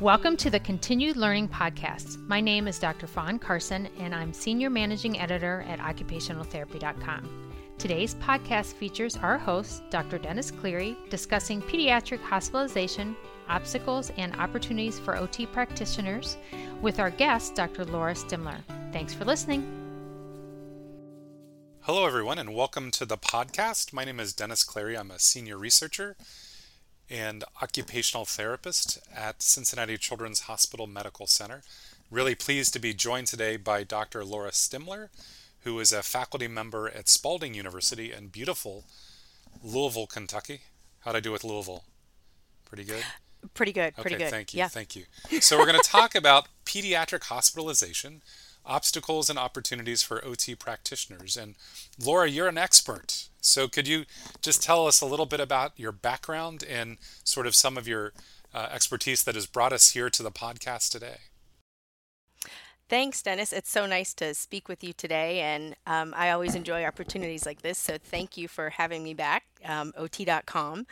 Welcome to the Continued Learning Podcast. My name is Dr. Fawn Carson, and I'm Senior Managing Editor at OccupationalTherapy.com. Today's podcast features our host, Dr. Dennis Cleary, discussing pediatric hospitalization, obstacles, and opportunities for OT practitioners, with our guest, Dr. Laura Stimler. Thanks for listening. Hello, everyone, and welcome to the podcast. My name is Dennis Cleary. I'm a senior researcher and occupational therapist at Cincinnati Children's Hospital Medical Center. Really pleased to be joined today by Dr. Laura Stimler, who is a faculty member at Spalding University in beautiful Louisville, Kentucky. How'd I do with Louisville? Pretty good? Pretty good, pretty good. Thank you, yeah. thank you. So we're going to talk about pediatric hospitalization, obstacles and opportunities for OT practitioners. And Laura, you're an expert. So could you just tell us a little bit about your background and sort of some of your uh, expertise that has brought us here to the podcast today? Thanks, Dennis. It's so nice to speak with you today, and um, I always enjoy opportunities like this. So thank you for having me back, um, OT.com.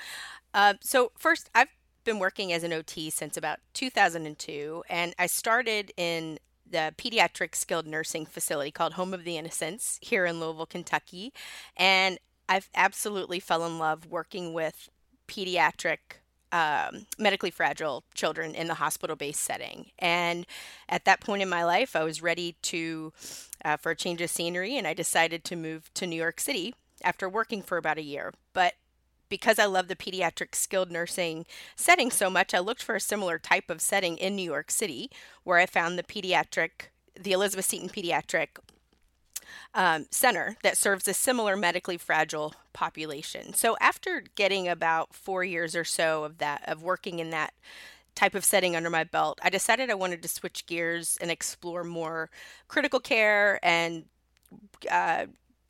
Uh, so first, I've been working as an OT since about 2002, and I started in the pediatric skilled nursing facility called Home of the Innocents here in Louisville, Kentucky, and I've absolutely fell in love working with pediatric um, medically fragile children in the hospital based setting. And at that point in my life, I was ready to uh, for a change of scenery, and I decided to move to New York City after working for about a year. But because I love the pediatric skilled nursing setting so much, I looked for a similar type of setting in New York City, where I found the pediatric, the Elizabeth Seton Pediatric um, center that serves a similar medically fragile population. So after getting about four years or so of that of working in that type of setting under my belt, I decided I wanted to switch gears and explore more critical care and uh,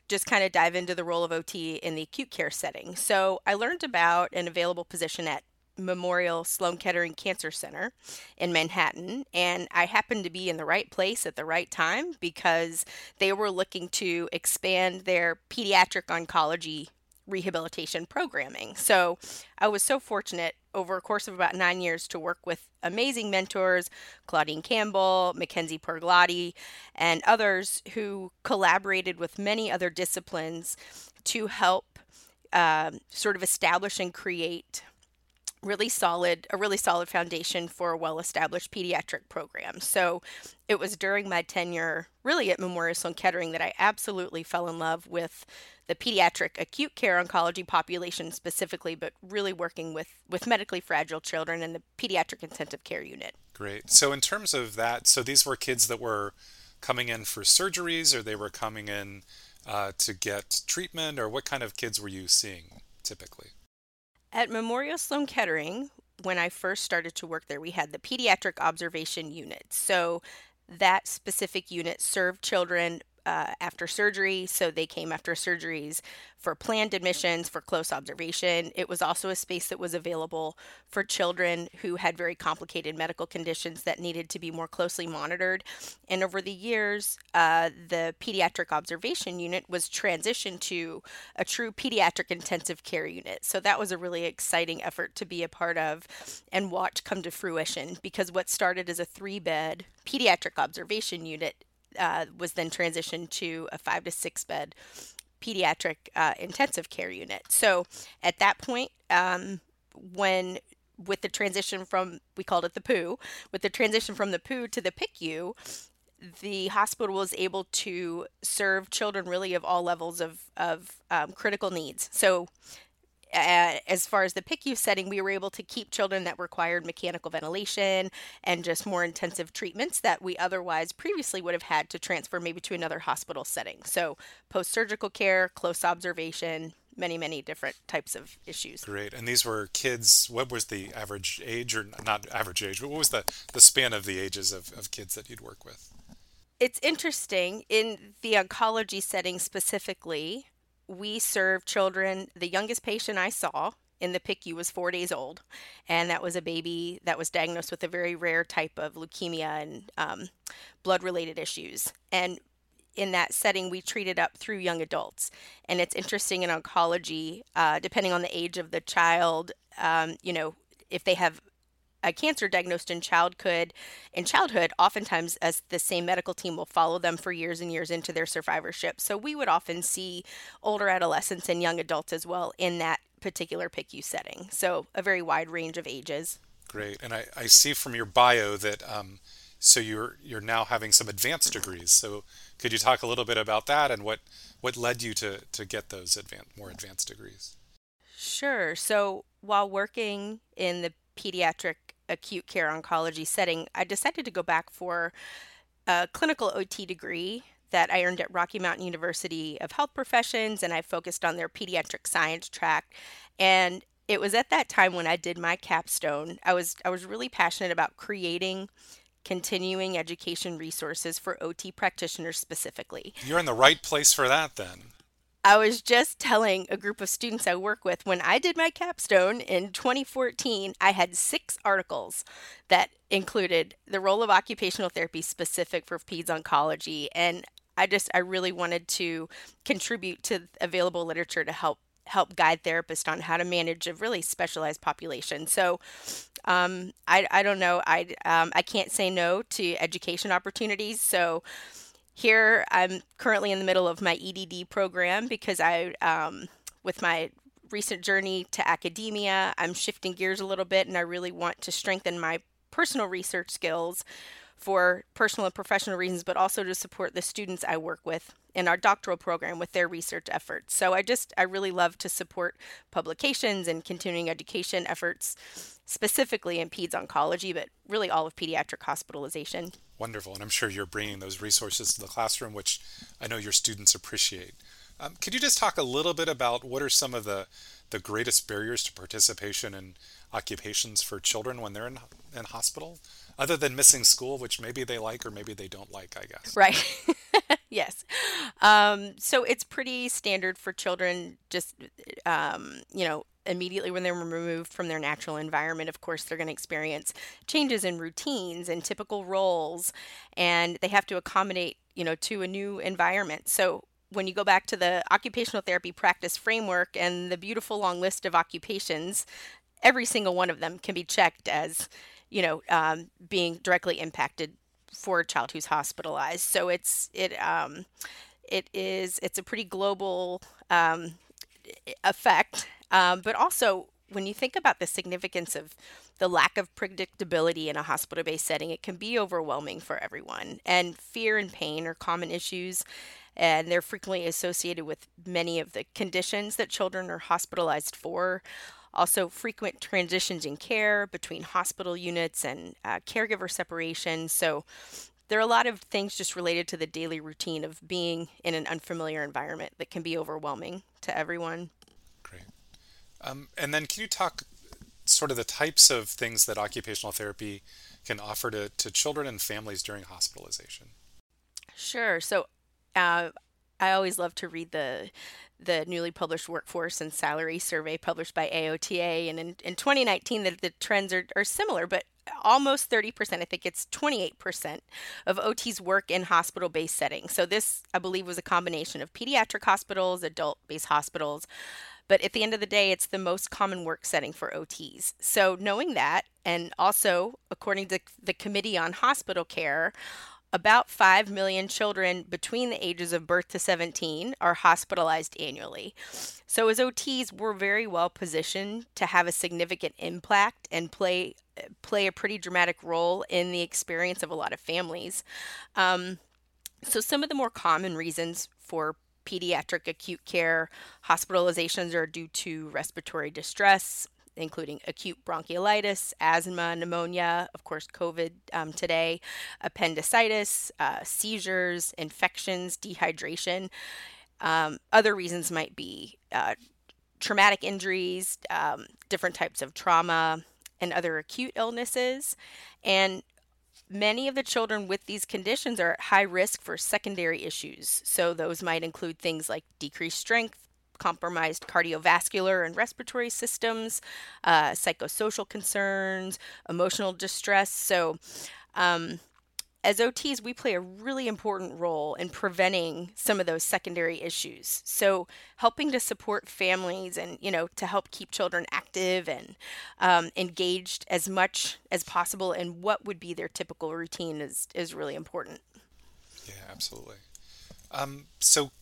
just kind of dive into the role of OT in the acute care setting. So I learned about an available position at Memorial Sloan Kettering Cancer Center in Manhattan. And I happened to be in the right place at the right time because they were looking to expand their pediatric oncology rehabilitation programming. So I was so fortunate over a course of about nine years to work with amazing mentors, Claudine Campbell, Mackenzie Perglotti, and others who collaborated with many other disciplines to help um, sort of establish and create really solid a really solid foundation for a well-established pediatric program. So it was during my tenure really at Memorial Sloan Kettering that I absolutely fell in love with the pediatric acute care oncology population specifically, but really working with with medically fragile children and the pediatric intensive care unit. Great. So in terms of that, so these were kids that were coming in for surgeries or they were coming in uh, to get treatment or what kind of kids were you seeing typically? At Memorial Sloan Kettering, when I first started to work there, we had the pediatric observation unit. So that specific unit served children uh, after surgery. So they came after surgeries for planned admissions, for close observation. It was also a space that was available for children who had very complicated medical conditions that needed to be more closely monitored. And over the years, uh, the pediatric observation unit was transitioned to a true pediatric intensive care unit. So that was a really exciting effort to be a part of and watch come to fruition because what started as a three bed pediatric observation unit uh, was then transitioned to a five to six bed pediatric uh, intensive care unit. So at that point, um, when with the transition from we called it the POO, with the transition from the POO to the PICU, the hospital was able to serve children really of all levels of of um, critical needs. So as far as the PICU setting, we were able to keep children that required mechanical ventilation and just more intensive treatments that we otherwise previously would have had to transfer maybe to another hospital setting. So, post surgical care, close observation, many, many different types of issues. Great. And these were kids, what was the average age, or not average age, but what was the, the span of the ages of, of kids that you'd work with? It's interesting in the oncology setting specifically we serve children. The youngest patient I saw in the PICU was four days old, and that was a baby that was diagnosed with a very rare type of leukemia and um, blood related issues. And in that setting, we treated up through young adults. And it's interesting in oncology, uh, depending on the age of the child, um, you know, if they have a cancer diagnosed in childhood in childhood oftentimes as the same medical team will follow them for years and years into their survivorship. So we would often see older adolescents and young adults as well in that particular PICU setting. So a very wide range of ages. Great. And i, I see from your bio that um, so you're you're now having some advanced degrees. So could you talk a little bit about that and what what led you to to get those advanced more advanced degrees? Sure. So while working in the pediatric acute care oncology setting, I decided to go back for a clinical OT degree that I earned at Rocky Mountain University of Health Professions, and I focused on their pediatric science track. And it was at that time when I did my capstone. I was I was really passionate about creating continuing education resources for OT practitioners specifically. You're in the right place for that then. I was just telling a group of students I work with when I did my capstone in 2014, I had six articles that included the role of occupational therapy specific for peds oncology. And I just, I really wanted to contribute to available literature to help help guide therapists on how to manage a really specialized population. So um, I, I don't know. I, um, I can't say no to education opportunities. So here, I'm currently in the middle of my EDD program because I, um, with my recent journey to academia, I'm shifting gears a little bit and I really want to strengthen my personal research skills for personal and professional reasons, but also to support the students I work with in our doctoral program with their research efforts. So I just, I really love to support publications and continuing education efforts, specifically in peds oncology, but really all of pediatric hospitalization. Wonderful. And I'm sure you're bringing those resources to the classroom, which I know your students appreciate. Um, could you just talk a little bit about what are some of the, the greatest barriers to participation in occupations for children when they're in, in hospital? Other than missing school, which maybe they like or maybe they don't like, I guess. Right. yes. Um, so it's pretty standard for children, just, um, you know, immediately when they're removed from their natural environment, of course, they're going to experience changes in routines and typical roles, and they have to accommodate, you know, to a new environment. So when you go back to the occupational therapy practice framework and the beautiful long list of occupations, every single one of them can be checked as, you know, um, being directly impacted for a child who's hospitalized. So it's it um, it is it's a pretty global um, effect um, but also, when you think about the significance of the lack of predictability in a hospital based setting, it can be overwhelming for everyone. And fear and pain are common issues, and they're frequently associated with many of the conditions that children are hospitalized for. Also, frequent transitions in care between hospital units and uh, caregiver separation. So, there are a lot of things just related to the daily routine of being in an unfamiliar environment that can be overwhelming to everyone. Great. Um, and then can you talk sort of the types of things that occupational therapy can offer to, to children and families during hospitalization? Sure. So uh, I always love to read the the newly published workforce and salary survey published by AOTA. And in, in 2019, the, the trends are, are similar, but almost 30%, I think it's 28% of OTs work in hospital based settings. So this, I believe, was a combination of pediatric hospitals, adult based hospitals. But at the end of the day, it's the most common work setting for OTs. So, knowing that, and also according to the Committee on Hospital Care, about 5 million children between the ages of birth to 17 are hospitalized annually. So, as OTs, we're very well positioned to have a significant impact and play play a pretty dramatic role in the experience of a lot of families. Um, so, some of the more common reasons for pediatric acute care hospitalizations are due to respiratory distress, including acute bronchiolitis, asthma, pneumonia, of course, COVID um, today, appendicitis, uh, seizures, infections, dehydration. Um, other reasons might be uh, traumatic injuries, um, different types of trauma, and other acute illnesses. And Many of the children with these conditions are at high risk for secondary issues. So, those might include things like decreased strength, compromised cardiovascular and respiratory systems, uh, psychosocial concerns, emotional distress. So, um, as OTs, we play a really important role in preventing some of those secondary issues. So, helping to support families and, you know, to help keep children active and um, engaged as much as possible in what would be their typical routine is, is really important. Yeah, absolutely. Um, so,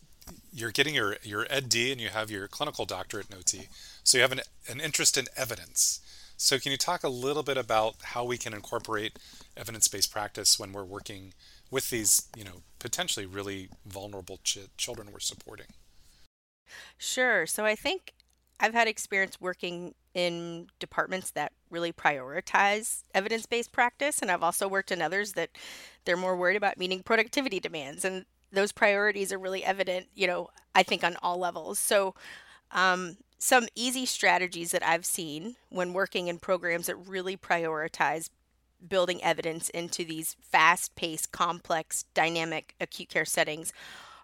you're getting your, your ED and you have your clinical doctorate in OT. So, you have an, an interest in evidence. So, can you talk a little bit about how we can incorporate evidence-based practice when we're working with these, you know, potentially really vulnerable ch- children we're supporting? Sure. So, I think I've had experience working in departments that really prioritize evidence-based practice, and I've also worked in others that they're more worried about meeting productivity demands, and those priorities are really evident, you know, I think on all levels. So, um, some easy strategies that I've seen when working in programs that really prioritize building evidence into these fast paced, complex, dynamic acute care settings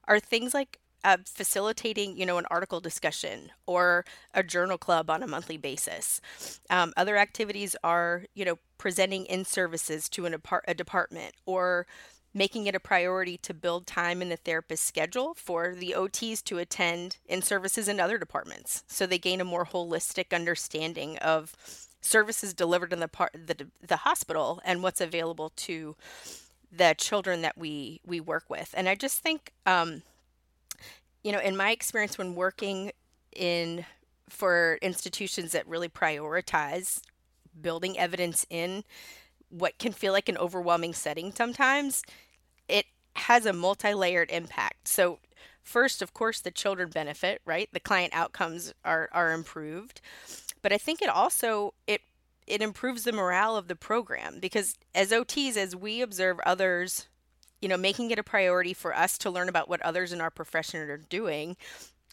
are things like uh, facilitating, you know, an article discussion or a journal club on a monthly basis. Um, other activities are, you know, presenting in services to an apart- a department or making it a priority to build time in the therapist schedule for the OTs to attend in services in other departments. So they gain a more holistic understanding of services delivered in the part the, the hospital and what's available to the children that we we work with. And i just think um, you know in my experience when working in for institutions that really prioritize building evidence in what can feel like an overwhelming setting sometimes, it has a multi layered impact. So, first, of course, the children benefit, right? The client outcomes are, are improved. But I think it also it it improves the morale of the program because as OTs, as we observe others, you know, making it a priority for us to learn about what others in our profession are doing,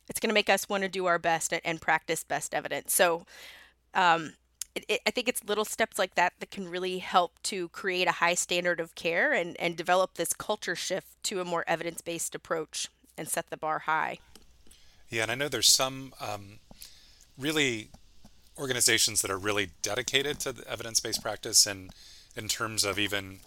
it's going to make us want to do our best and, and practice best evidence. So, um, it, it, I think it's little steps like that that can really help to create a high standard of care and, and develop this culture shift to a more evidence based approach and set the bar high. Yeah, and I know there's some um, really organizations that are really dedicated to evidence based practice and in terms of even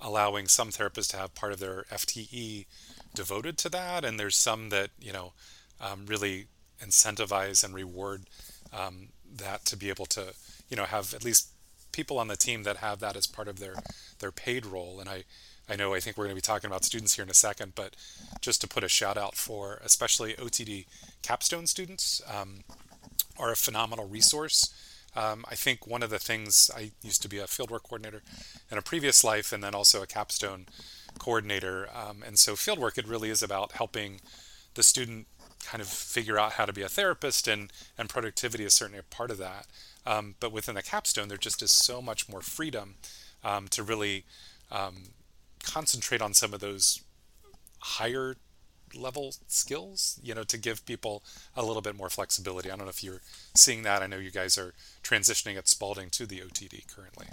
allowing some therapists to have part of their FTE devoted to that. And there's some that, you know, um, really incentivize and reward um, that to be able to you know have at least people on the team that have that as part of their their paid role. And i i know i think we're going to be talking about students here in a second but just to put a shout out for especially otd capstone students um, are a phenomenal resource. Um, i think one of the things i used to be a fieldwork coordinator in a previous life and then also a capstone coordinator. Um, and so fieldwork it really is about helping the student kind of figure out how to be a therapist and and productivity is certainly a part of that um, but within the capstone, there just is so much more freedom um, to really um, concentrate on some of those higher level skills, you know, to give people a little bit more flexibility. I don't know if you're seeing that. I know you guys are transitioning at Spalding to the OTD currently.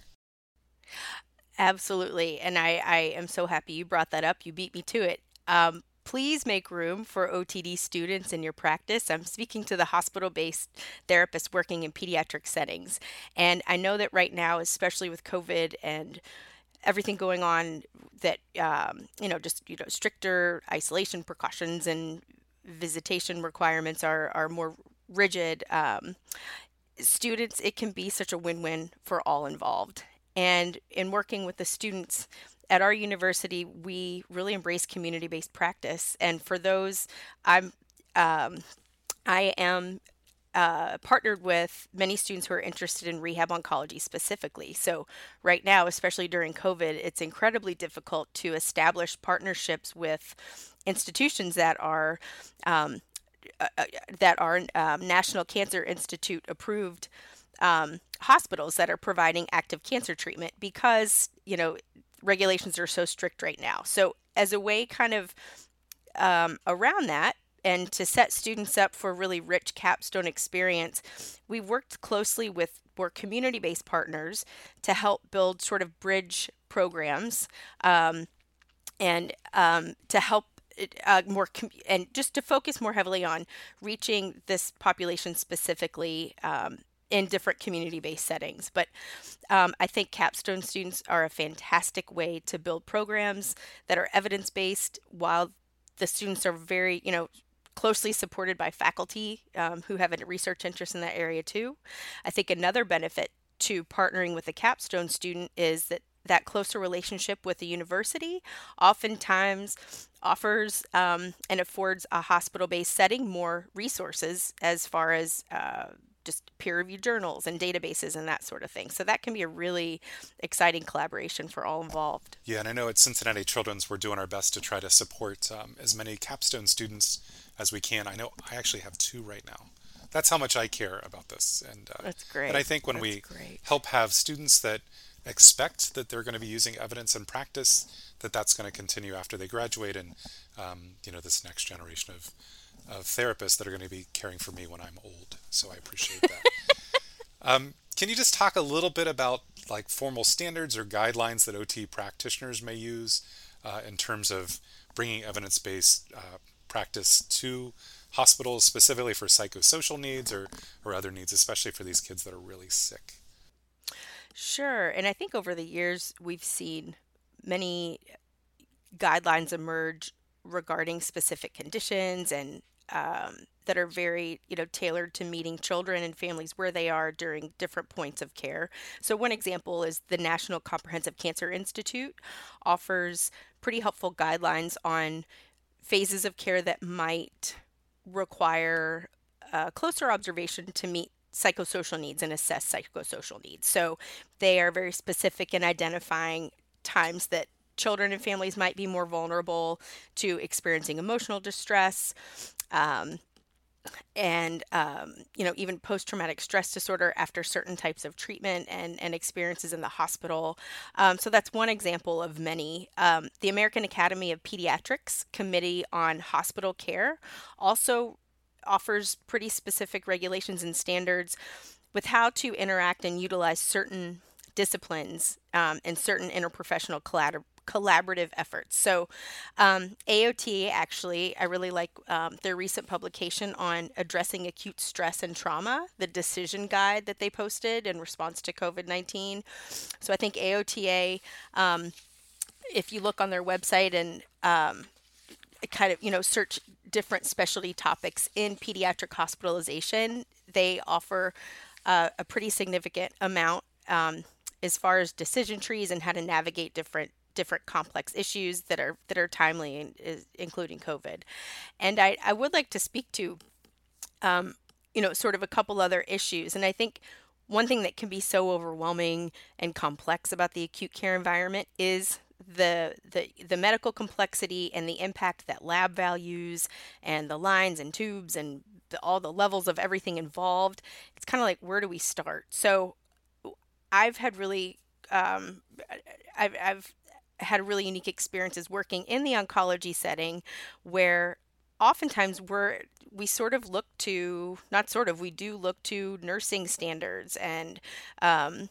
Absolutely. And I, I am so happy you brought that up. You beat me to it. Um, Please make room for OTD students in your practice. I'm speaking to the hospital based therapists working in pediatric settings. And I know that right now, especially with COVID and everything going on, that, um, you know, just, you know, stricter isolation precautions and visitation requirements are, are more rigid. Um, students, it can be such a win win for all involved. And in working with the students, at our university, we really embrace community based practice. And for those, I'm um, I am uh, partnered with many students who are interested in rehab oncology specifically. So, right now, especially during COVID, it's incredibly difficult to establish partnerships with institutions that are um, uh, uh that are um, National Cancer Institute approved um, hospitals that are providing active cancer treatment because you know regulations are so strict right now. So, as a way kind of um, around that, and to set students up for really rich capstone experience, we've worked closely with more community based partners to help build sort of bridge programs um, and um, to help uh, more com- and just to focus more heavily on reaching this population specifically um, in different community based settings. But um, I think capstone students are a fantastic way to build programs that are evidence based while the students are very, you know, closely supported by faculty um, who have a research interest in that area too. I think another benefit to partnering with a capstone student is that that closer relationship with the university oftentimes offers um, and affords a hospital based setting more resources as far as uh, peer reviewed journals and databases and that sort of thing. So that can be a really exciting collaboration for all involved. Yeah, and I know at Cincinnati Children's we're doing our best to try to support um, as many capstone students as we can. I know I actually have two right now. That's how much I care about this, and uh, that's great. And I think when that's we great. help have students that expect that they're going to be using evidence in practice, that that's going to continue after they graduate, and um, you know this next generation of of therapists that are going to be caring for me when I'm old. So I appreciate that. um, can you just talk a little bit about like formal standards or guidelines that OT practitioners may use uh, in terms of bringing evidence-based uh, practice to hospitals specifically for psychosocial needs or, or other needs, especially for these kids that are really sick? Sure. And I think over the years, we've seen many guidelines emerge regarding specific conditions and um, that are very you know tailored to meeting children and families where they are during different points of care. So one example is the national comprehensive cancer institute offers pretty helpful guidelines on phases of care that might require closer observation to meet psychosocial needs and assess psychosocial needs. So they are very specific in identifying times that children and families might be more vulnerable to experiencing emotional distress um, and um, you know even post-traumatic stress disorder after certain types of treatment and, and experiences in the hospital. Um, so that's one example of many. Um, the american academy of pediatrics committee on hospital care also offers pretty specific regulations and standards with how to interact and utilize certain disciplines um, and certain interprofessional collab- collaborative efforts. So, um, AOTA actually, I really like um, their recent publication on addressing acute stress and trauma, the decision guide that they posted in response to COVID 19. So, I think AOTA, um, if you look on their website and um, kind of, you know, search different specialty topics in pediatric hospitalization, they offer uh, a pretty significant amount um, as far as decision trees and how to navigate different different complex issues that are that are timely, including COVID. And I, I would like to speak to, um, you know, sort of a couple other issues. And I think one thing that can be so overwhelming and complex about the acute care environment is the the the medical complexity and the impact that lab values and the lines and tubes and the, all the levels of everything involved. It's kind of like where do we start? So I've had really um, I've, I've had really unique experiences working in the oncology setting where oftentimes we're we sort of look to not sort of we do look to nursing standards and um,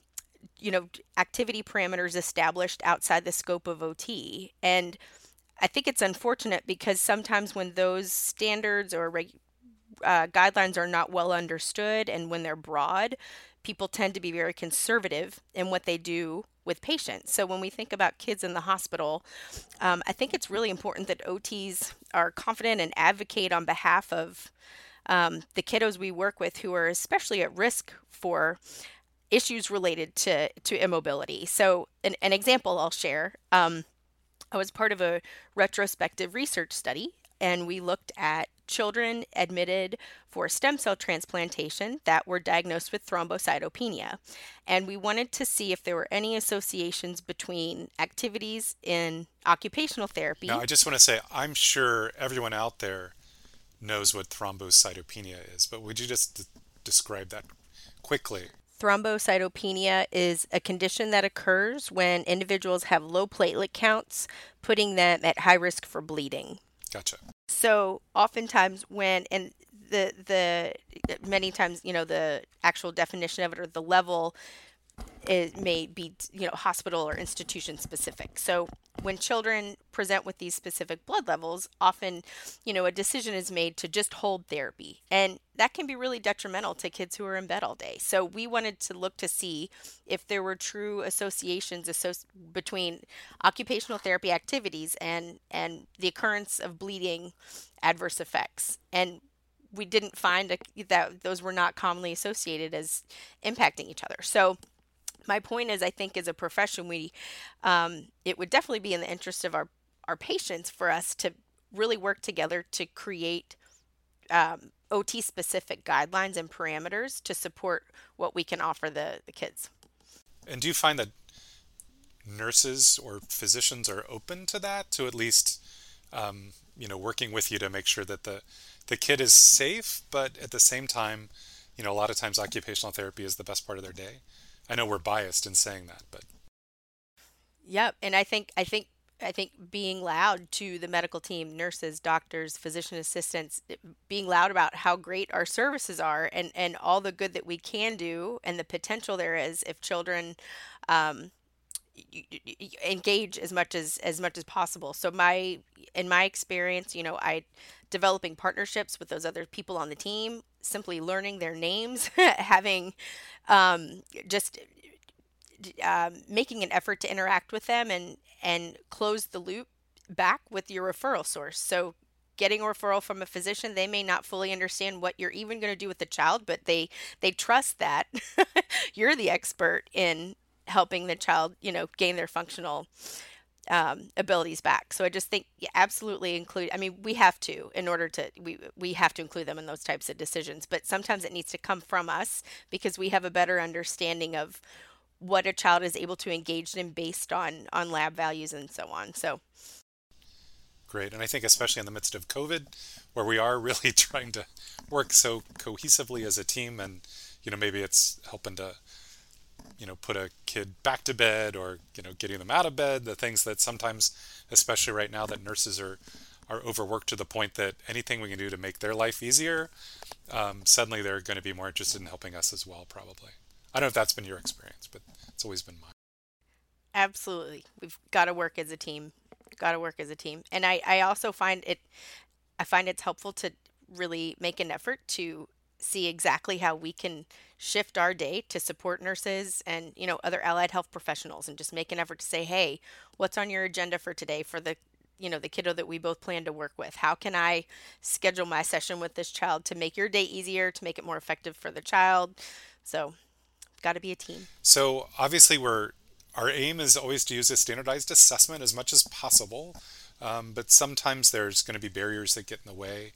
you know activity parameters established outside the scope of ot and i think it's unfortunate because sometimes when those standards or reg- uh, guidelines are not well understood and when they're broad people tend to be very conservative in what they do with patients. So when we think about kids in the hospital, um, I think it's really important that OTs are confident and advocate on behalf of um, the kiddos we work with who are especially at risk for issues related to, to immobility. So an, an example I'll share. Um, I was part of a retrospective research study and we looked at children admitted for stem cell transplantation that were diagnosed with thrombocytopenia. And we wanted to see if there were any associations between activities in occupational therapy. Now, I just want to say, I'm sure everyone out there knows what thrombocytopenia is, but would you just d- describe that quickly? Thrombocytopenia is a condition that occurs when individuals have low platelet counts, putting them at high risk for bleeding. Gotcha. So oftentimes when and the the many times you know the actual definition of it or the level it may be you know hospital or institution specific. So when children present with these specific blood levels, often, you know, a decision is made to just hold therapy. And that can be really detrimental to kids who are in bed all day. So we wanted to look to see if there were true associations associ- between occupational therapy activities and and the occurrence of bleeding adverse effects. And we didn't find a, that those were not commonly associated as impacting each other. So my point is, I think as a profession, we um, it would definitely be in the interest of our our patients for us to really work together to create um, OT specific guidelines and parameters to support what we can offer the, the kids. And do you find that nurses or physicians are open to that, to at least, um, you know, working with you to make sure that the, the kid is safe, but at the same time, you know, a lot of times occupational therapy is the best part of their day. I know we're biased in saying that, but. Yep, and I think I think I think being loud to the medical team, nurses, doctors, physician assistants, being loud about how great our services are and, and all the good that we can do and the potential there is if children um, engage as much as as much as possible. So my in my experience, you know, I developing partnerships with those other people on the team, simply learning their names, having um, just um, making an effort to interact with them and and close the loop back with your referral source. So getting a referral from a physician, they may not fully understand what you're even going to do with the child, but they they trust that you're the expert in helping the child, you know, gain their functional um, abilities back. So I just think yeah, absolutely include. I mean, we have to in order to we we have to include them in those types of decisions. But sometimes it needs to come from us because we have a better understanding of what a child is able to engage in based on on lab values and so on. So great, and I think especially in the midst of COVID, where we are really trying to work so cohesively as a team, and you know maybe it's helping to you know put a kid back to bed or you know getting them out of bed the things that sometimes especially right now that nurses are are overworked to the point that anything we can do to make their life easier um, suddenly they're going to be more interested in helping us as well probably I don't know if that's been your experience, but it's always been mine. Absolutely. We've got to work as a team. Got to work as a team. And I, I also find it, I find it's helpful to really make an effort to see exactly how we can shift our day to support nurses and you know other allied health professionals and just make an effort to say hey what's on your agenda for today for the you know the kiddo that we both plan to work with? How can i schedule my session with this child to make your day easier to make it more effective for the child? So got to be a team. So obviously, we're our aim is always to use a standardized assessment as much as possible, um, but sometimes there's going to be barriers that get in the way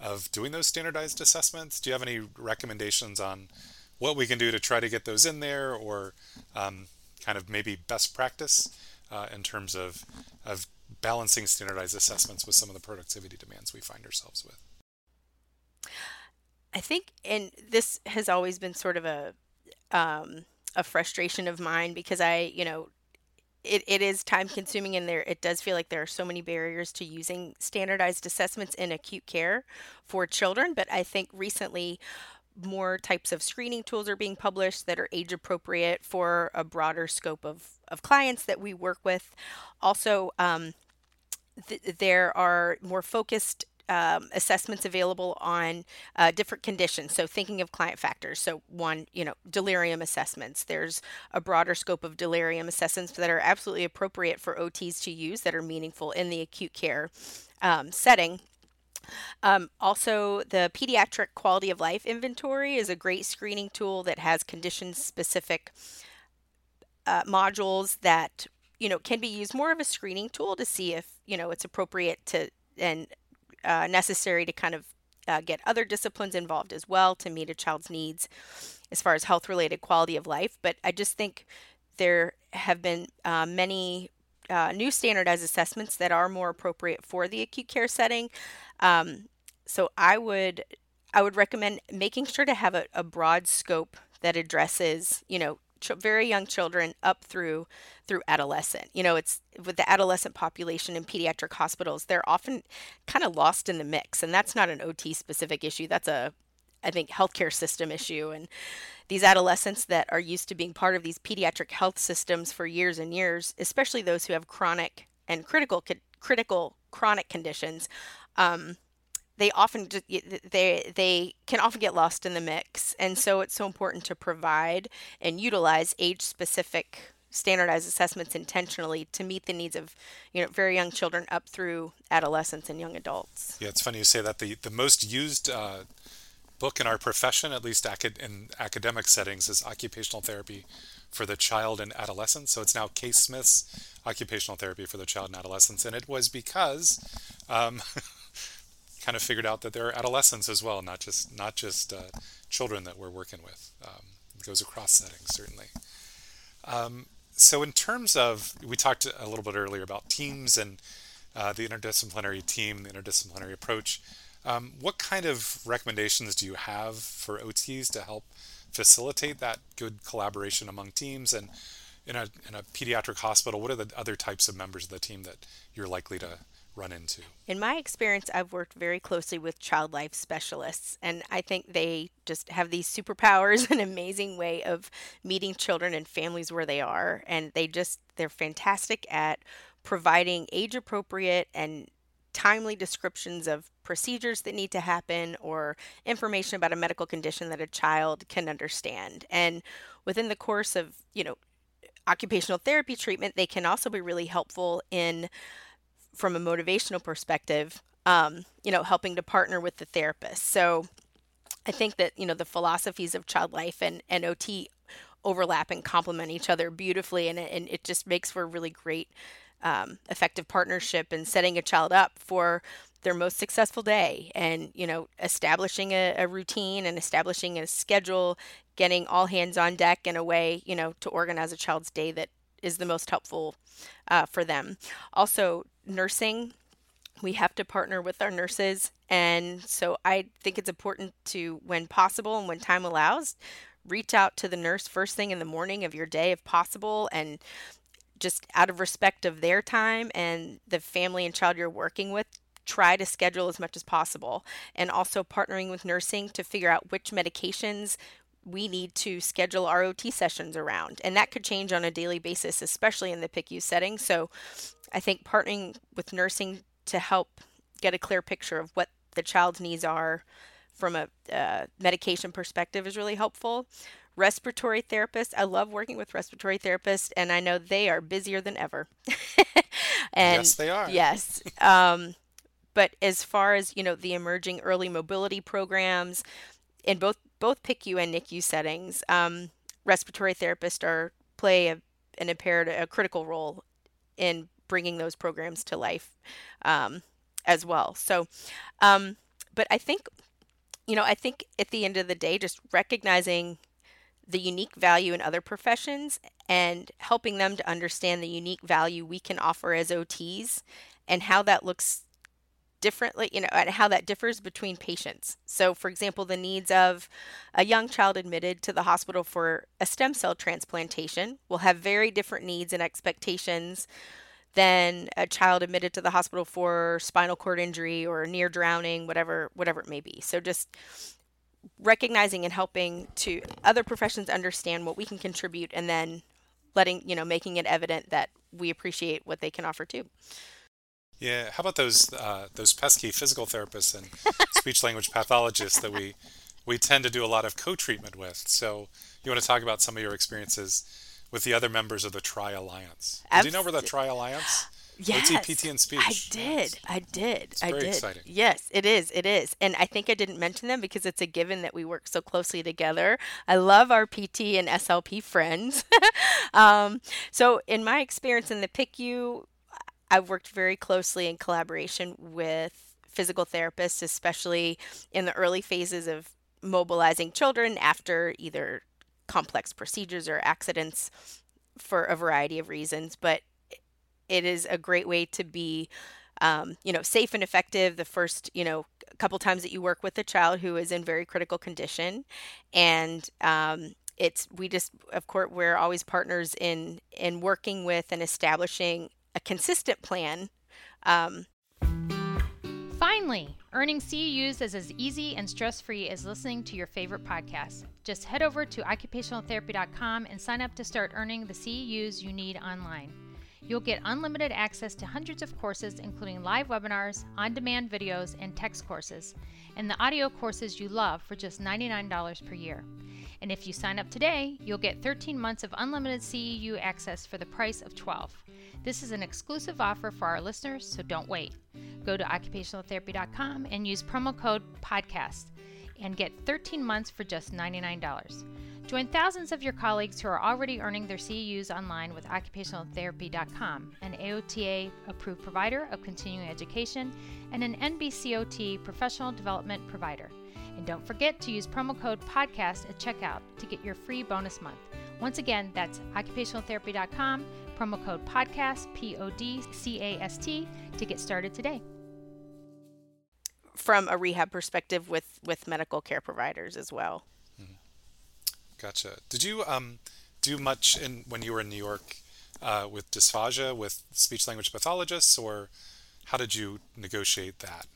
of doing those standardized assessments. Do you have any recommendations on what we can do to try to get those in there, or um, kind of maybe best practice uh, in terms of of balancing standardized assessments with some of the productivity demands we find ourselves with? I think, and this has always been sort of a um, a frustration of mine because I, you know, it, it is time consuming and there it does feel like there are so many barriers to using standardized assessments in acute care for children. But I think recently more types of screening tools are being published that are age appropriate for a broader scope of, of clients that we work with. Also, um, th- there are more focused um, assessments available on uh, different conditions. So thinking of client factors. So one, you know, delirium assessments. There's a broader scope of delirium assessments that are absolutely appropriate for OTs to use that are meaningful in the acute care um, setting. Um, also, the Pediatric Quality of Life Inventory is a great screening tool that has condition specific uh, modules that you know can be used more of a screening tool to see if you know it's appropriate to and uh, necessary to kind of uh, get other disciplines involved as well to meet a child's needs as far as health related quality of life. But I just think there have been uh, many uh, new standardized assessments that are more appropriate for the acute care setting. Um, so I would I would recommend making sure to have a, a broad scope that addresses, you know, ch- very young children up through through adolescent. You know, it's with the adolescent population in pediatric hospitals, they're often kind of lost in the mix, and that's not an OT specific issue. That's a I think healthcare system issue and these adolescents that are used to being part of these pediatric health systems for years and years, especially those who have chronic and critical critical chronic conditions, um, they often they they can often get lost in the mix, and so it's so important to provide and utilize age specific standardized assessments intentionally to meet the needs of you know very young children up through adolescents and young adults. Yeah, it's funny you say that. The the most used uh, book in our profession, at least acad- in academic settings, is occupational therapy for the child and adolescent. So it's now Case Smith's occupational therapy for the child and adolescents, and it was because um, kind of figured out that there are adolescents as well, not just not just uh, children that we're working with. Um, it goes across settings certainly. Um, so in terms of, we talked a little bit earlier about teams and uh, the interdisciplinary team, the interdisciplinary approach. Um, what kind of recommendations do you have for OTs to help facilitate that good collaboration among teams? And in a, in a pediatric hospital, what are the other types of members of the team that you're likely to run into? In my experience, I've worked very closely with child life specialists, and I think they just have these superpowers, an amazing way of meeting children and families where they are. And they just, they're fantastic at providing age appropriate and timely descriptions of procedures that need to happen or information about a medical condition that a child can understand. And within the course of, you know, occupational therapy treatment, they can also be really helpful in from a motivational perspective, um, you know, helping to partner with the therapist. So I think that, you know, the philosophies of child life and, and OT overlap and complement each other beautifully. And, and it just makes for a really great, um, effective partnership and setting a child up for their most successful day and, you know, establishing a, a routine and establishing a schedule, getting all hands on deck in a way, you know, to organize a child's day that is the most helpful uh, for them. Also, nursing, we have to partner with our nurses. And so I think it's important to, when possible and when time allows, reach out to the nurse first thing in the morning of your day if possible and just out of respect of their time and the family and child you're working with try to schedule as much as possible and also partnering with nursing to figure out which medications we need to schedule our OT sessions around. And that could change on a daily basis, especially in the PICU setting. So I think partnering with nursing to help get a clear picture of what the child's needs are from a uh, medication perspective is really helpful. Respiratory therapists, I love working with respiratory therapists, and I know they are busier than ever. and yes, they are. Yes. Um, but as far as you know, the emerging early mobility programs in both both PICU and NICU settings, um, respiratory therapists are play a, an impaired a critical role in bringing those programs to life um, as well. So, um, but I think, you know, I think at the end of the day, just recognizing the unique value in other professions and helping them to understand the unique value we can offer as OTs and how that looks differently, you know, and how that differs between patients. So, for example, the needs of a young child admitted to the hospital for a stem cell transplantation will have very different needs and expectations than a child admitted to the hospital for spinal cord injury or near drowning, whatever whatever it may be. So just recognizing and helping to other professions understand what we can contribute and then letting, you know, making it evident that we appreciate what they can offer too. Yeah, how about those uh, those pesky physical therapists and speech language pathologists that we we tend to do a lot of co-treatment with. So you want to talk about some of your experiences with the other members of the Tri Alliance? Abs- do you know where the Tri Alliance? Yes, OT, PT, and speech. I did. I did. It's I very did. exciting. Yes, it is. It is. And I think I didn't mention them because it's a given that we work so closely together. I love our PT and SLP friends. um, so, in my experience in the PICU, I've worked very closely in collaboration with physical therapists, especially in the early phases of mobilizing children after either complex procedures or accidents for a variety of reasons. But it is a great way to be, um, you know, safe and effective the first, you know, couple times that you work with a child who is in very critical condition. And, um, it's we just of course we're always partners in in working with and establishing a consistent plan. Um, Finally, earning CEUs is as easy and stress free as listening to your favorite podcast. Just head over to occupationaltherapy.com and sign up to start earning the CEUs you need online. You'll get unlimited access to hundreds of courses, including live webinars, on demand videos, and text courses, and the audio courses you love for just $99 per year. And if you sign up today, you'll get 13 months of unlimited CEU access for the price of 12. This is an exclusive offer for our listeners, so don't wait. Go to occupationaltherapy.com and use promo code PODCAST and get 13 months for just $99. Join thousands of your colleagues who are already earning their CEUs online with occupationaltherapy.com, an AOTA approved provider of continuing education and an NBCOT professional development provider. And don't forget to use promo code PODCAST at checkout to get your free bonus month. Once again, that's occupationaltherapy.com, promo code PODCAST, P O D C A S T, to get started today. From a rehab perspective with, with medical care providers as well. Mm-hmm. Gotcha. Did you um, do much in when you were in New York uh, with dysphagia with speech language pathologists, or how did you negotiate that?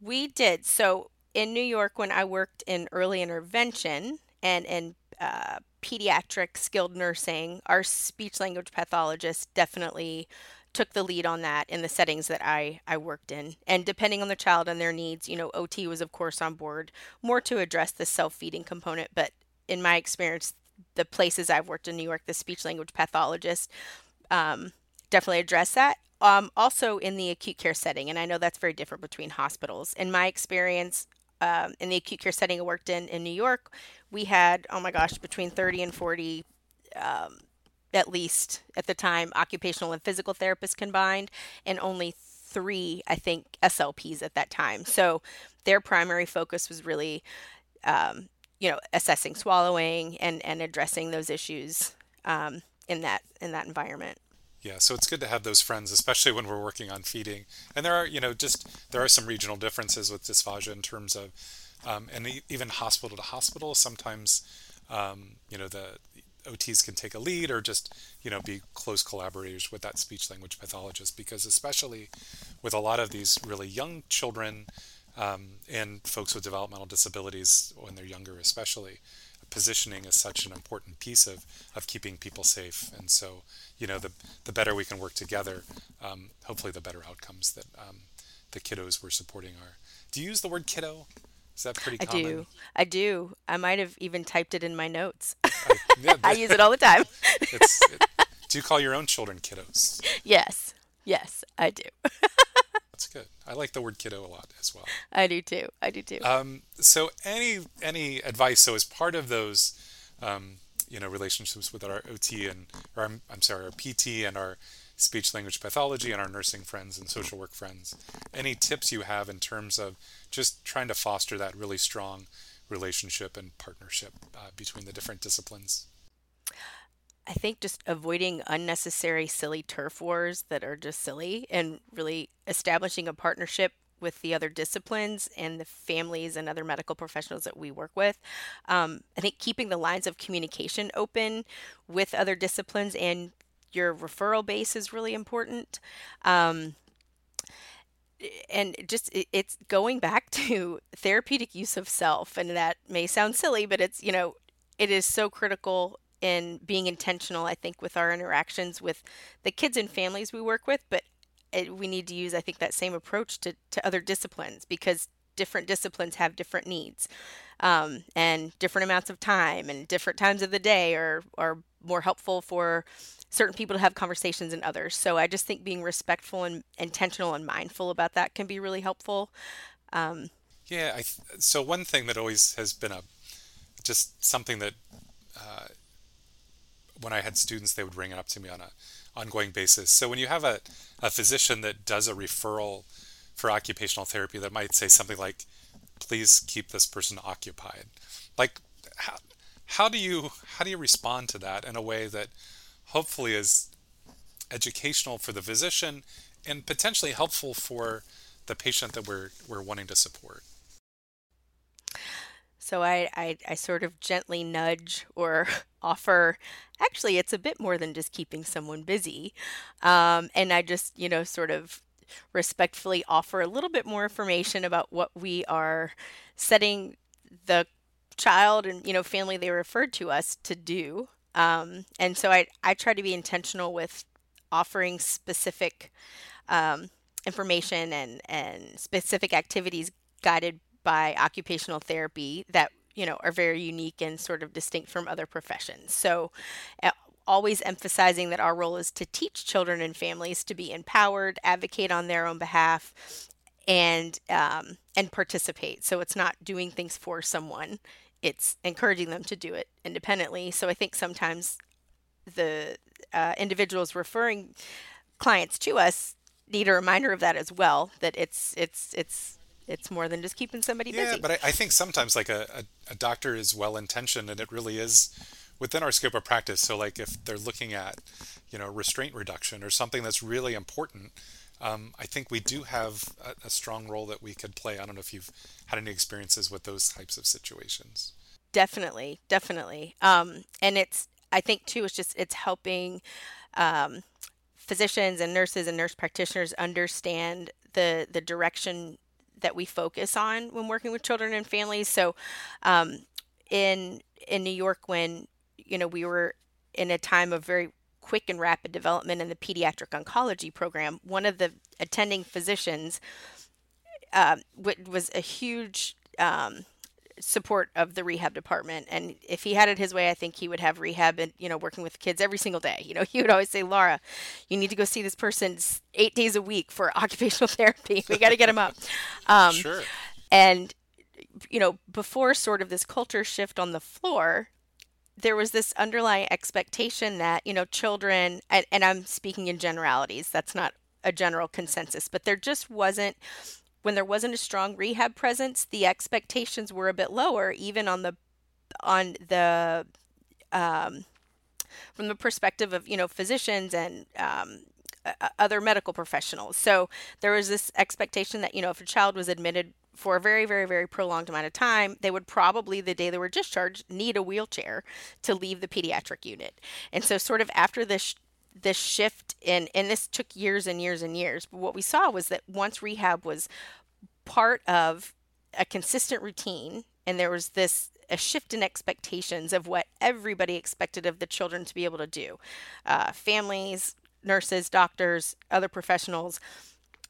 We did. So in New York, when I worked in early intervention and in uh, pediatric skilled nursing, our speech language pathologist definitely took the lead on that in the settings that I, I worked in. And depending on the child and their needs, you know, OT was, of course, on board more to address the self feeding component. But in my experience, the places I've worked in New York, the speech language pathologist um, definitely addressed that. Um, also in the acute care setting, and I know that's very different between hospitals. In my experience, um, in the acute care setting I worked in in New York, we had, oh my gosh, between 30 and 40, um, at least at the time, occupational and physical therapists combined, and only three, I think, SLPs at that time. So their primary focus was really, um, you know, assessing swallowing and, and addressing those issues um, in that in that environment. Yeah, so it's good to have those friends, especially when we're working on feeding. And there are, you know, just there are some regional differences with dysphagia in terms of, um, and even hospital to hospital. Sometimes, um, you know, the OTs can take a lead or just, you know, be close collaborators with that speech language pathologist because especially with a lot of these really young children um, and folks with developmental disabilities when they're younger, especially positioning is such an important piece of, of keeping people safe. And so, you know, the, the better we can work together, um, hopefully the better outcomes that um, the kiddos we're supporting are. Do you use the word kiddo? Is that pretty common? I do. I do. I might have even typed it in my notes. I, yeah, I use it all the time. it, do you call your own children kiddos? Yes. Yes, I do. That's good. I like the word kiddo a lot as well. I do too. I do too. Um, so any any advice? So as part of those, um, you know, relationships with our OT and, or I'm, I'm sorry, our PT and our speech language pathology and our nursing friends and social work friends, any tips you have in terms of just trying to foster that really strong relationship and partnership uh, between the different disciplines? I think just avoiding unnecessary silly turf wars that are just silly and really establishing a partnership with the other disciplines and the families and other medical professionals that we work with. Um, I think keeping the lines of communication open with other disciplines and your referral base is really important. Um, and just it's going back to therapeutic use of self and that may sound silly but it's you know it is so critical in being intentional, I think, with our interactions with the kids and families we work with, but it, we need to use, I think, that same approach to, to other disciplines because different disciplines have different needs um, and different amounts of time and different times of the day are, are more helpful for certain people to have conversations than others. So I just think being respectful and intentional and mindful about that can be really helpful. Um, yeah. I so one thing that always has been a just something that uh, when I had students, they would bring it up to me on a ongoing basis. So when you have a, a physician that does a referral for occupational therapy that might say something like, please keep this person occupied. Like how, how do you how do you respond to that in a way that hopefully is educational for the physician and potentially helpful for the patient that we're we're wanting to support? So I, I, I sort of gently nudge or offer, actually, it's a bit more than just keeping someone busy. Um, and I just, you know, sort of respectfully offer a little bit more information about what we are setting the child and, you know, family they referred to us to do. Um, and so I, I try to be intentional with offering specific um, information and, and specific activities guided by occupational therapy that you know are very unique and sort of distinct from other professions. So always emphasizing that our role is to teach children and families to be empowered advocate on their own behalf and um, and participate. So it's not doing things for someone it's encouraging them to do it independently. So i think sometimes the uh, individuals referring clients to us need a reminder of that as well that it's it's it's it's more than just keeping somebody yeah, busy. but I, I, think sometimes like a, a, a, doctor is well intentioned and it really is within our scope of practice. So like if they're looking at, you know, restraint reduction or something that's really important, um, I think we do have a, a, strong role that we could play. I don't know if you've had any experiences with those types of situations. Definitely, definitely. Um, and it's, I think too, it's just, it's helping um, physicians and nurses and nurse practitioners understand the, the direction that we focus on when working with children and families. So, um, in in New York, when you know we were in a time of very quick and rapid development in the pediatric oncology program, one of the attending physicians uh, was a huge um, support of the rehab department. And if he had it his way, I think he would have rehab and, you know, working with kids every single day. You know, he would always say, Laura, you need to go see this person eight days a week for occupational therapy. We got to get him up. Um, sure. And, you know, before sort of this culture shift on the floor, there was this underlying expectation that, you know, children, and, and I'm speaking in generalities, that's not a general consensus, but there just wasn't when there wasn't a strong rehab presence, the expectations were a bit lower, even on the on the um, from the perspective of you know physicians and um, other medical professionals. So there was this expectation that you know if a child was admitted for a very very very prolonged amount of time, they would probably the day they were discharged need a wheelchair to leave the pediatric unit. And so sort of after this this shift in and this took years and years and years but what we saw was that once rehab was part of a consistent routine and there was this a shift in expectations of what everybody expected of the children to be able to do uh, families nurses doctors other professionals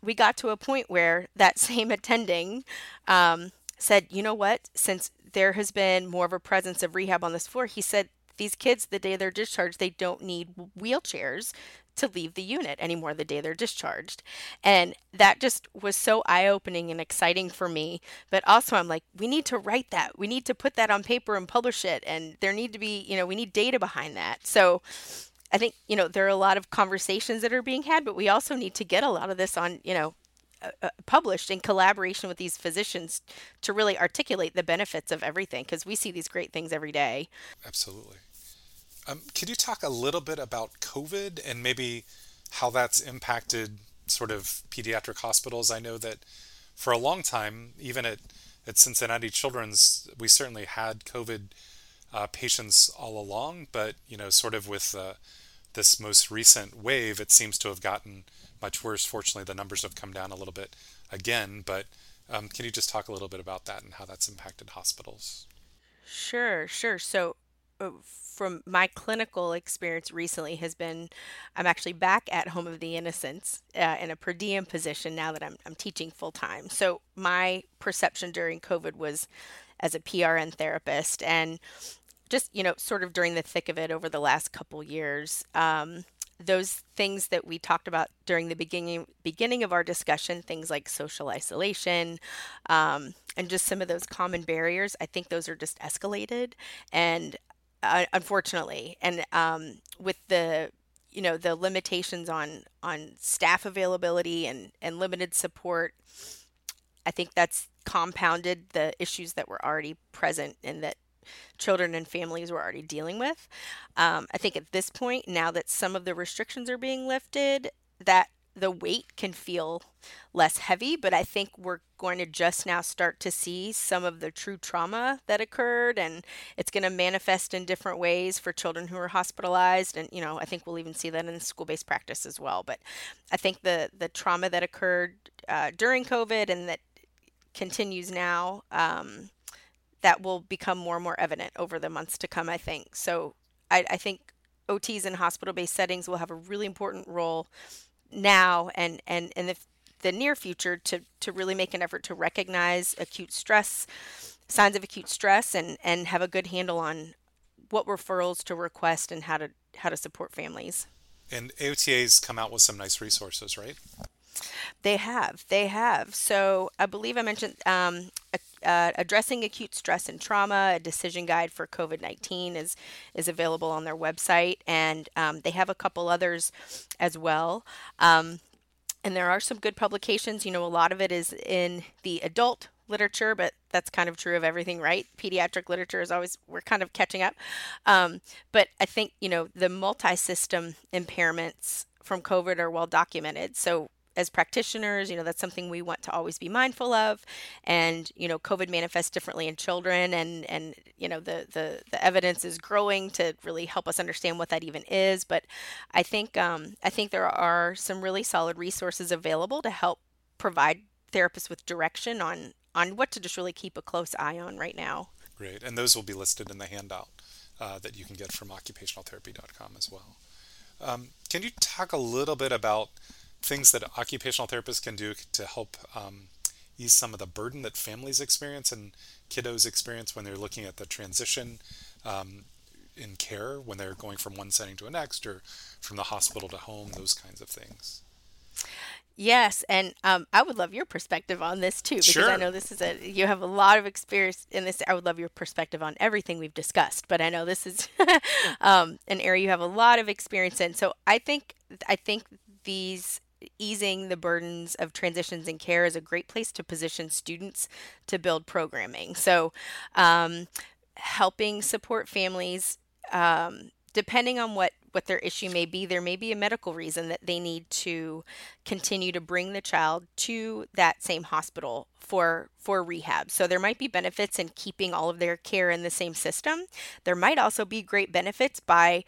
we got to a point where that same attending um, said you know what? Since there has been more of a presence of rehab on this floor he said these kids, the day they're discharged, they don't need wheelchairs to leave the unit anymore the day they're discharged. And that just was so eye opening and exciting for me. But also, I'm like, we need to write that. We need to put that on paper and publish it. And there need to be, you know, we need data behind that. So I think, you know, there are a lot of conversations that are being had, but we also need to get a lot of this on, you know, uh, uh published in collaboration with these physicians to really articulate the benefits of everything because we see these great things every day. Absolutely. Um, could you talk a little bit about COVID and maybe how that's impacted sort of pediatric hospitals? I know that for a long time, even at, at Cincinnati Children's, we certainly had COVID uh, patients all along, but you know, sort of with uh, this most recent wave, it seems to have gotten much worse. Fortunately, the numbers have come down a little bit again, but um, can you just talk a little bit about that and how that's impacted hospitals? Sure, sure. So from my clinical experience recently has been I'm actually back at Home of the Innocents uh, in a per diem position now that I'm, I'm teaching full time. So my perception during COVID was as a PRN therapist and just, you know, sort of during the thick of it over the last couple years. Um, those things that we talked about during the beginning beginning of our discussion, things like social isolation, um, and just some of those common barriers, I think those are just escalated. And uh, unfortunately, and um, with the you know the limitations on on staff availability and and limited support, I think that's compounded the issues that were already present and that children and families were already dealing with. Um, I think at this point, now that some of the restrictions are being lifted, that the weight can feel less heavy, but I think we're going to just now start to see some of the true trauma that occurred, and it's going to manifest in different ways for children who are hospitalized. And you know, I think we'll even see that in school-based practice as well. But I think the the trauma that occurred uh, during COVID and that continues now, um, that will become more and more evident over the months to come. I think so. I, I think OTs in hospital-based settings will have a really important role now and and in the the near future to to really make an effort to recognize acute stress signs of acute stress and and have a good handle on what referrals to request and how to how to support families. And AOTA's come out with some nice resources, right? They have. They have. So I believe I mentioned um, uh, addressing acute stress and trauma. A decision guide for COVID nineteen is is available on their website, and um, they have a couple others as well. Um, and there are some good publications. You know, a lot of it is in the adult literature, but that's kind of true of everything, right? Pediatric literature is always, we're kind of catching up. Um, but I think, you know, the multi system impairments from COVID are well documented. So as practitioners, you know, that's something we want to always be mindful of. And, you know, COVID manifests differently in children and, and, you know, the, the, the evidence is growing to really help us understand what that even is. But I think, um, I think there are some really solid resources available to help provide therapists with direction on on what to just really keep a close eye on right now. Great, and those will be listed in the handout uh, that you can get from occupationaltherapy.com as well. Um, can you talk a little bit about things that occupational therapists can do to help um, ease some of the burden that families experience and kiddos experience when they're looking at the transition um, in care when they're going from one setting to the next or from the hospital to home, those kinds of things? Yes, and um, I would love your perspective on this too, because sure. I know this is a you have a lot of experience in this. I would love your perspective on everything we've discussed, but I know this is um, an area you have a lot of experience in. So I think I think these easing the burdens of transitions in care is a great place to position students to build programming. So um, helping support families um, depending on what what their issue may be, there may be a medical reason that they need to continue to bring the child to that same hospital for for rehab. So there might be benefits in keeping all of their care in the same system. There might also be great benefits by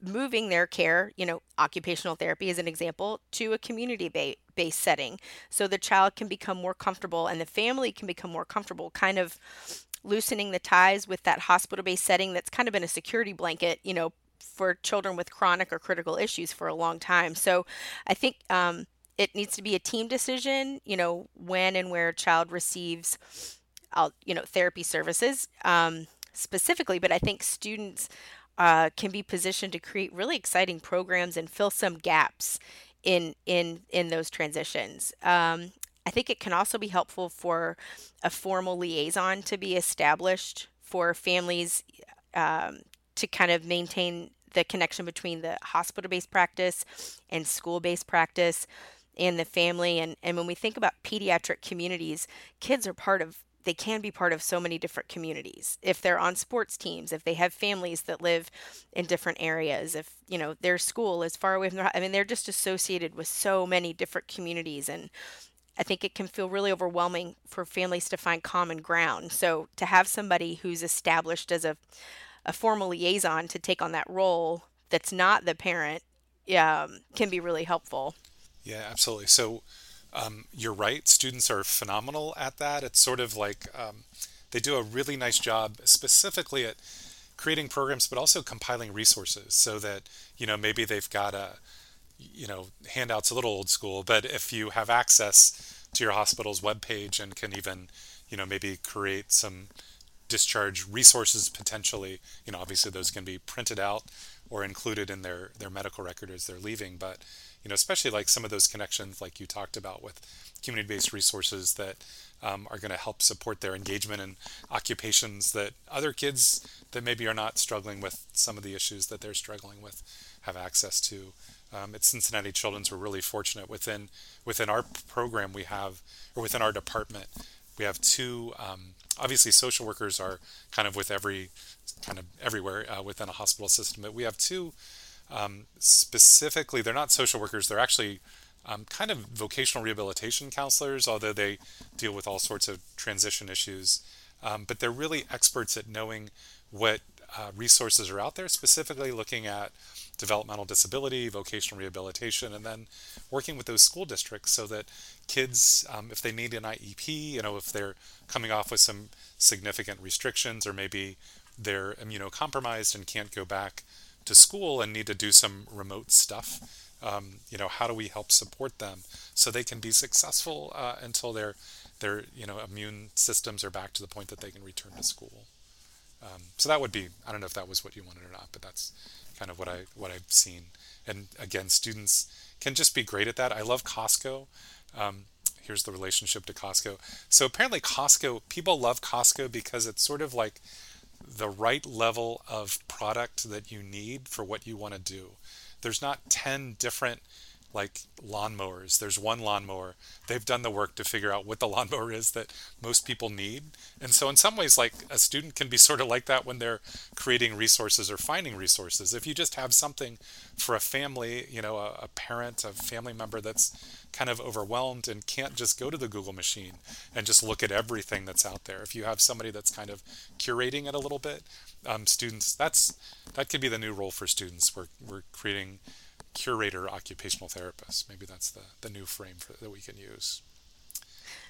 moving their care, you know, occupational therapy as an example, to a community based setting. So the child can become more comfortable and the family can become more comfortable, kind of loosening the ties with that hospital based setting that's kind of been a security blanket, you know, for children with chronic or critical issues for a long time. So I think um, it needs to be a team decision, you know, when and where a child receives, uh, you know, therapy services um, specifically. But I think students uh, can be positioned to create really exciting programs and fill some gaps in in in those transitions. Um, I think it can also be helpful for a formal liaison to be established for families um, to kind of maintain the connection between the hospital based practice and school based practice and the family. And, and when we think about pediatric communities, kids are part of they can be part of so many different communities if they're on sports teams if they have families that live in different areas if you know their school is far away from their i mean they're just associated with so many different communities and i think it can feel really overwhelming for families to find common ground so to have somebody who's established as a a formal liaison to take on that role that's not the parent um, can be really helpful. Yeah, absolutely. So um, you're right. Students are phenomenal at that. It's sort of like um, they do a really nice job, specifically at creating programs, but also compiling resources so that you know maybe they've got a you know handouts a little old school, but if you have access to your hospital's webpage and can even you know maybe create some discharge resources potentially. You know, obviously those can be printed out or included in their their medical record as they're leaving. But you know, especially like some of those connections, like you talked about with community-based resources that um, are going to help support their engagement in occupations that other kids that maybe are not struggling with some of the issues that they're struggling with have access to. Um, at Cincinnati Children's, we're really fortunate within within our program we have, or within our department, we have two um, obviously social workers are kind of with every kind of everywhere uh, within a hospital system but we have two um, specifically they're not social workers. They're actually um, kind of vocational rehabilitation counselors although they deal with all sorts of transition issues. Um, but they're really experts at knowing what uh, resources are out there specifically looking at developmental disability, vocational rehabilitation, and then working with those school districts so that kids, um, if they need an IEP, you know, if they're coming off with some significant restrictions or maybe they're immunocompromised and can't go back to school and need to do some remote stuff. Um, you know, how do we help support them so they can be successful uh, until their their you know immune systems are back to the point that they can return to school. Um, so that would be I don't know if that was what you wanted or not, but that's kind of what I what I've seen. And again, students can just be great at that. I love Costco. Um, here's the relationship to Costco. So apparently Costco, people love Costco because it's sort of like the right level of product that you need for what you want to do. There's not 10 different like lawnmowers. There's one lawnmower. They've done the work to figure out what the lawnmower is that most people need. And so, in some ways, like a student can be sort of like that when they're creating resources or finding resources. If you just have something for a family, you know, a, a parent, a family member that's kind of overwhelmed and can't just go to the Google machine and just look at everything that's out there. If you have somebody that's kind of curating it a little bit, um, students, that's that could be the new role for students. We're, we're creating curator occupational therapist. Maybe that's the, the new frame for, that we can use.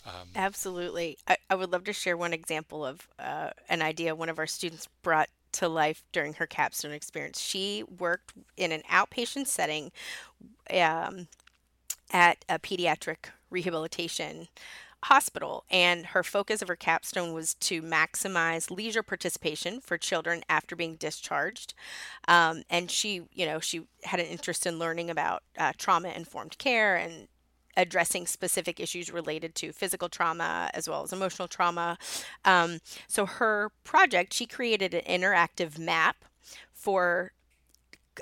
Um, Absolutely. I, I, would love to share one example of uh, an idea one of our students brought to life during her capstone experience. She worked in an outpatient setting um, at a pediatric rehabilitation hospital and her focus of her capstone was to maximize leisure participation for children after being discharged. Um, and she you know she had an interest in learning about uh, trauma informed care and addressing specific issues related to physical trauma as well as emotional trauma. Um, so her project she created an interactive map for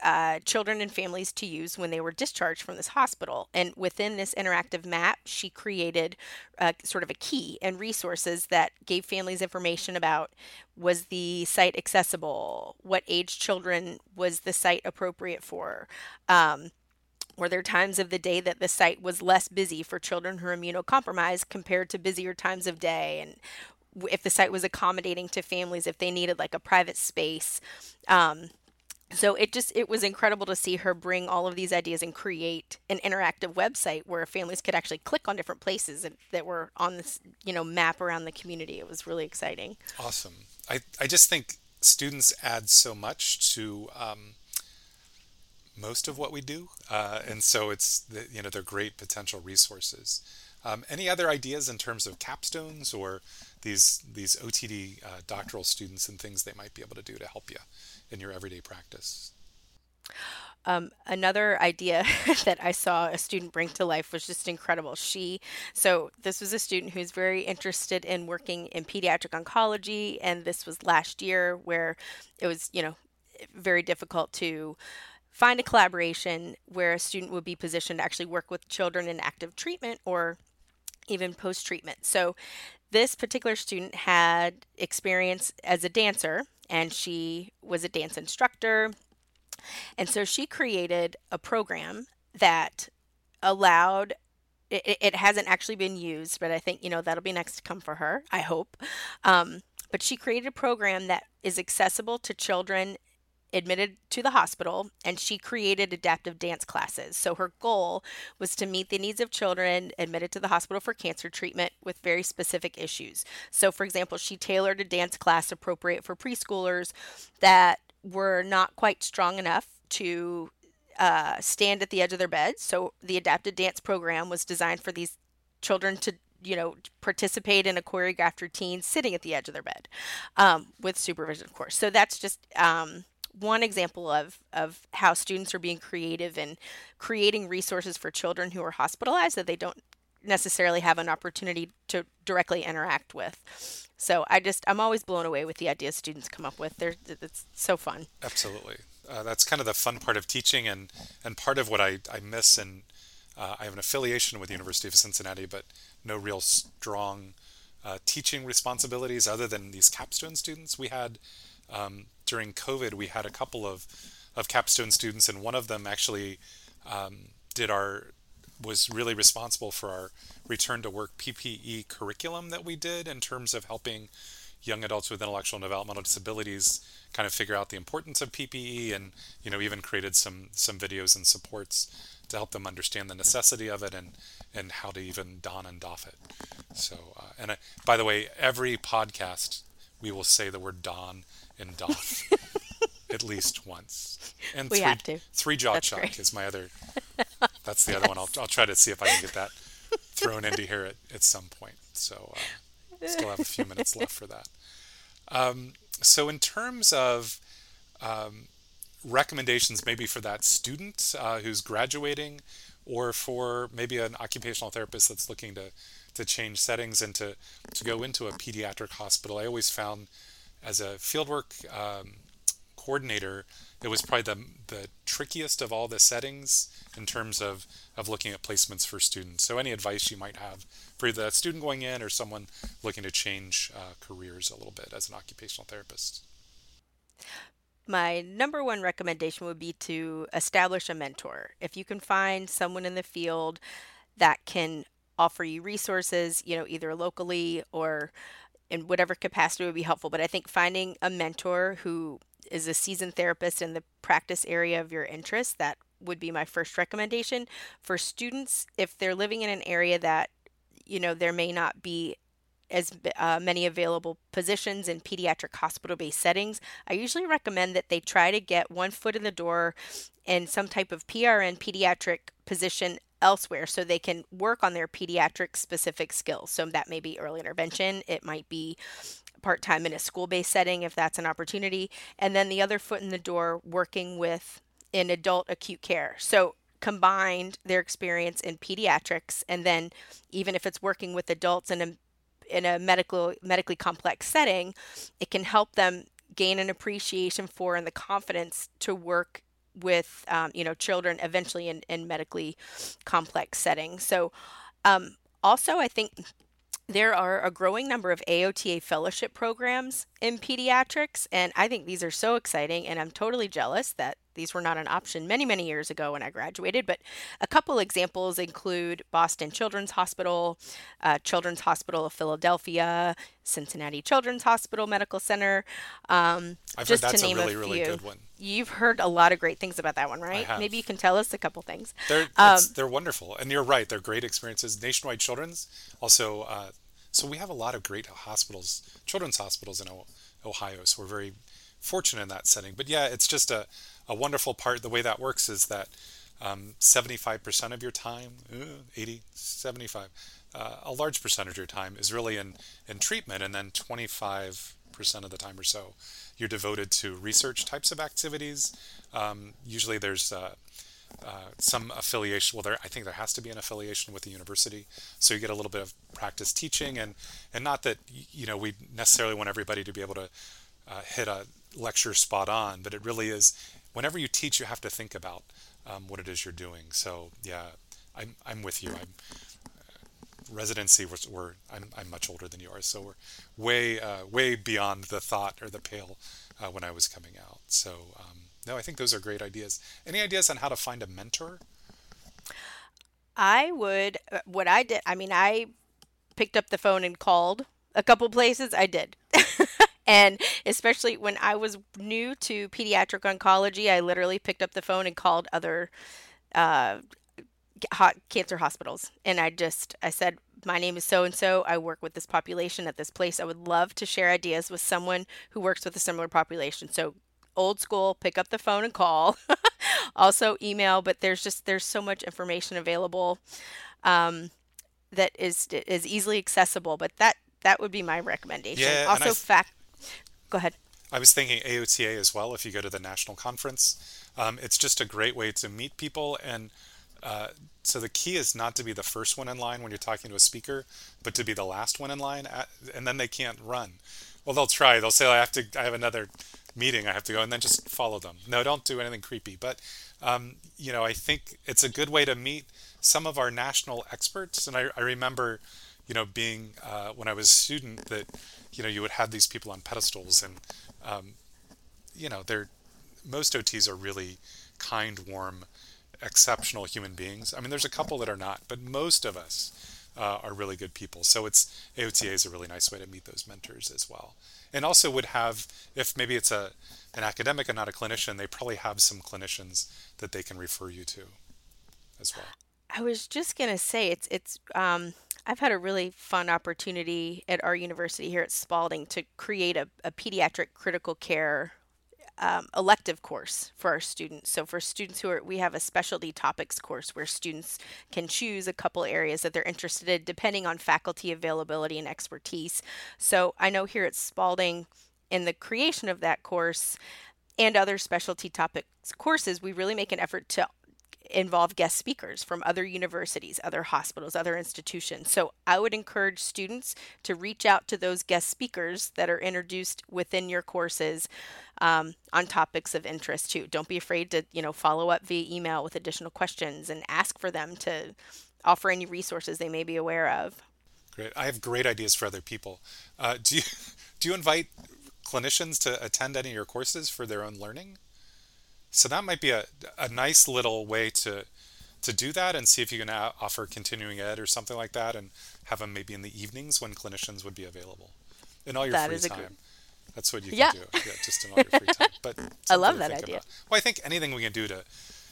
uh, children and families to use when they were discharged from this hospital. And within this interactive map, she created uh, sort of a key and resources that gave families information about was the site accessible, what age children was the site appropriate for. Um, were there times of the day that the site was less busy for children who are immunocompromised compared to busier times of day? And if the site was accommodating to families, if they needed like a private space. Um, so it just it was incredible to see her bring all of these ideas and create an interactive website where families could actually click on different places that were on this you know map around the community. It was really exciting. Awesome. I i just think students add so much to um, most of what we do uh, and so it's the, you know they're great potential resources. Um, any other ideas in terms of capstones or these these OTD uh, doctoral students and things they might be able to do to help you in your everyday practice? Um, another idea that I saw a student bring to life was just incredible. She, so this was a student who's very interested in working in pediatric oncology, and this was last year where it was, you know, very difficult to find a collaboration where a student would be positioned to actually work with children in active treatment or even post treatment. So this particular student had experience as a dancer and she was a dance instructor. And so she created a program that allowed it, it hasn't actually been used, but I think, you know, that'll be next to come for her, I hope. Um, but she created a program that is accessible to children admitted to the hospital and she created adaptive dance classes. So her goal was to meet the needs of children admitted to the hospital for cancer treatment with very specific issues. So, for example, she tailored a dance class appropriate for preschoolers that were not quite strong enough to uh, stand at the edge of their bed. So, the adapted dance program was designed for these children to you know, participate in a choreographed routine sitting at the edge of their bed um, with supervision, of course. So that's just um, one example of of how students are being creative and creating resources for children who are hospitalized that they don't necessarily have an opportunity to directly interact with. So I just I'm always blown away with the ideas students come up with. They're it's so fun. Absolutely, uh, that's kind of the fun part of teaching, and and part of what I I miss. And uh, I have an affiliation with the University of Cincinnati, but no real strong uh, teaching responsibilities other than these capstone students. We had um, during COVID, we had a couple of, of capstone students, and one of them actually um, did our was really responsible for our return to work PPE curriculum that we did in terms of helping young adults with intellectual and developmental disabilities kind of figure out the importance of PPE and you know even created some some videos and supports to help them understand the necessity of it and and how to even don and doff it. So uh, and uh, by the way, every podcast we will say the word don and doff. at least once. And we three, have to. Three jaw that's great. is my other. That's the other one. I'll, I'll try to see if I can get that thrown into here at, at some point. So uh, still have a few minutes left for that. Um, so in terms of um, recommendations, maybe for that student uh, who's graduating, or for maybe an occupational therapist that's looking to to change settings and to to go into a pediatric hospital, I always found as a fieldwork um, coordinator, it was probably the, the trickiest of all the settings in terms of, of looking at placements for students. So, any advice you might have for the student going in or someone looking to change uh, careers a little bit as an occupational therapist? My number one recommendation would be to establish a mentor. If you can find someone in the field that can offer you resources, you know, either locally or in whatever capacity would be helpful. But I think finding a mentor who is a seasoned therapist in the practice area of your interest, that would be my first recommendation. For students, if they're living in an area that, you know, there may not be as uh, many available positions in pediatric hospital based settings, I usually recommend that they try to get one foot in the door in some type of PRN pediatric position elsewhere so they can work on their pediatric specific skills. So that may be early intervention, it might be part time in a school based setting if that's an opportunity, and then the other foot in the door working with in adult acute care. So combined their experience in pediatrics and then even if it's working with adults in a in a medical medically complex setting, it can help them gain an appreciation for and the confidence to work with um, you know children eventually in, in medically complex settings. So um, also I think there are a growing number of AOTA fellowship programs in pediatrics, and I think these are so exciting. And I'm totally jealous that these were not an option many, many years ago when I graduated. But a couple examples include Boston Children's Hospital, uh, Children's Hospital of Philadelphia, Cincinnati Children's Hospital Medical Center. Um, I've just heard that's to name a really, a few. really good one. You've heard a lot of great things about that one, right? Maybe you can tell us a couple things. They're um, they're wonderful, and you're right. They're great experiences. Nationwide Children's also. Uh, so we have a lot of great hospitals, children's hospitals in Ohio. So we're very fortunate in that setting. But yeah, it's just a, a wonderful part. The way that works is that um, 75% of your time, uh, 80, 75, uh, a large percentage of your time is really in, in treatment, and then 25% of the time or so you're devoted to research types of activities. Um, usually there's uh, uh, some affiliation. Well, there I think there has to be an affiliation with the university, so you get a little bit of practice teaching, and and not that you know we necessarily want everybody to be able to uh, hit a lecture spot on, but it really is. Whenever you teach, you have to think about um, what it is you're doing. So yeah, I'm I'm with you. I'm residency we're, we're I'm, I'm much older than you are so we're way uh, way beyond the thought or the pale uh, when I was coming out so um, no, I think those are great ideas. Any ideas on how to find a mentor? I would, uh, what I did, I mean, I picked up the phone and called a couple places. I did. and especially when I was new to pediatric oncology, I literally picked up the phone and called other uh, hot cancer hospitals. And I just, I said, my name is so and so. I work with this population at this place. I would love to share ideas with someone who works with a similar population. So old school, pick up the phone and call. also email, but there's just there's so much information available um, that is is easily accessible. But that that would be my recommendation. Yeah, also, th- fact. Go ahead. I was thinking AOTA as well. If you go to the national conference, um, it's just a great way to meet people and. Uh, so the key is not to be the first one in line when you're talking to a speaker, but to be the last one in line, at, and then they can't run. Well, they'll try. They'll say, "I have to. I have another meeting I have to go, and then just follow them. No, don't do anything creepy. But um, you know, I think it's a good way to meet some of our national experts. And I, I remember, you know, being uh, when I was a student that you know you would have these people on pedestals, and um, you know, they're most OTs are really kind, warm, exceptional human beings. I mean, there's a couple that are not, but most of us uh, are really good people. So it's AOTA is a really nice way to meet those mentors as well and also would have if maybe it's a an academic and not a clinician they probably have some clinicians that they can refer you to as well i was just going to say it's it's um, i've had a really fun opportunity at our university here at spalding to create a, a pediatric critical care um, elective course for our students. So for students who are, we have a specialty topics course where students can choose a couple areas that they're interested in depending on faculty availability and expertise. So I know here at Spalding, in the creation of that course and other specialty topics courses, we really make an effort to involve guest speakers from other universities, other hospitals, other institutions. So I would encourage students to reach out to those guest speakers that are introduced within your courses um, on topics of interest too. Don't be afraid to you know follow up via email with additional questions and ask for them to offer any resources they may be aware of. Great. I have great ideas for other people. Uh, do you do you invite clinicians to attend any of your courses for their own learning? So that might be a, a nice little way to to do that and see if you can offer continuing ed or something like that and have them maybe in the evenings when clinicians would be available in all your that free time. Good... That's what you can yeah. do. Yeah, just in all your free time. But I love that idea. About. Well, I think anything we can do to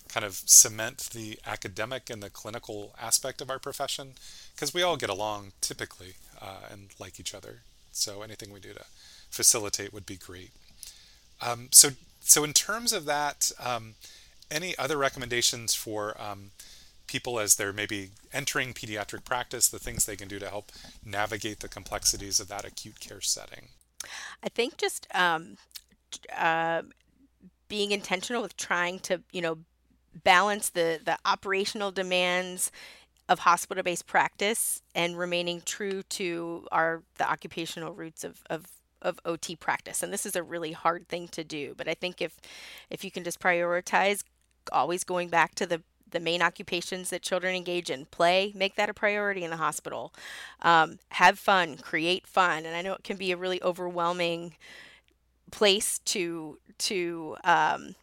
kind of cement the academic and the clinical aspect of our profession, because we all get along typically uh, and like each other. So anything we do to facilitate would be great. Um, so so in terms of that, um, any other recommendations for um, people as they're maybe entering pediatric practice, the things they can do to help navigate the complexities of that acute care setting? I think just um, uh, being intentional with trying to, you know, balance the the operational demands of hospital-based practice and remaining true to our the occupational roots of, of of OT practice. And this is a really hard thing to do, but I think if if you can just prioritize always going back to the the main occupations that children engage in play make that a priority in the hospital um, have fun create fun and i know it can be a really overwhelming place to to um,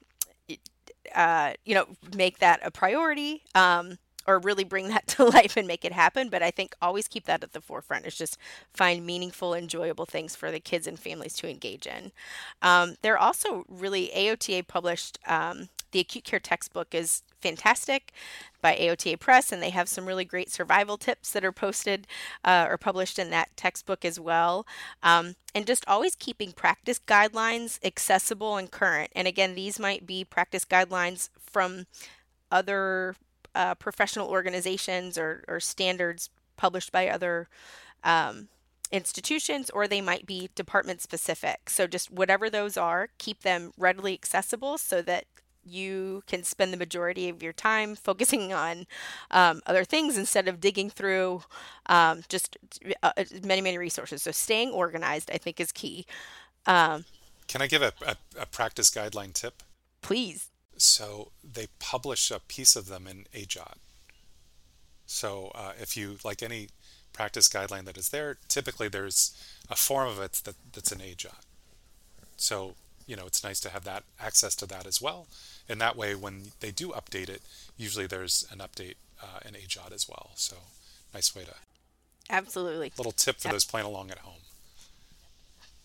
uh, you know make that a priority um, or really bring that to life and make it happen. But I think always keep that at the forefront is just find meaningful, enjoyable things for the kids and families to engage in. Um, they're also really AOTA published. Um, the acute care textbook is fantastic by AOTA Press, and they have some really great survival tips that are posted uh, or published in that textbook as well. Um, and just always keeping practice guidelines accessible and current. And again, these might be practice guidelines from other uh, professional organizations or, or standards published by other um, institutions, or they might be department specific. So, just whatever those are, keep them readily accessible so that you can spend the majority of your time focusing on um, other things instead of digging through um, just uh, uh, many, many resources. So, staying organized, I think, is key. Um, can I give a, a, a practice guideline tip? Please. So they publish a piece of them in AJOT. So uh, if you like any practice guideline that is there, typically there's a form of it that, that's an AJOT. So you know it's nice to have that access to that as well, and that way when they do update it, usually there's an update uh, in AJOT as well. So nice way to absolutely little tip for yep. those playing along at home.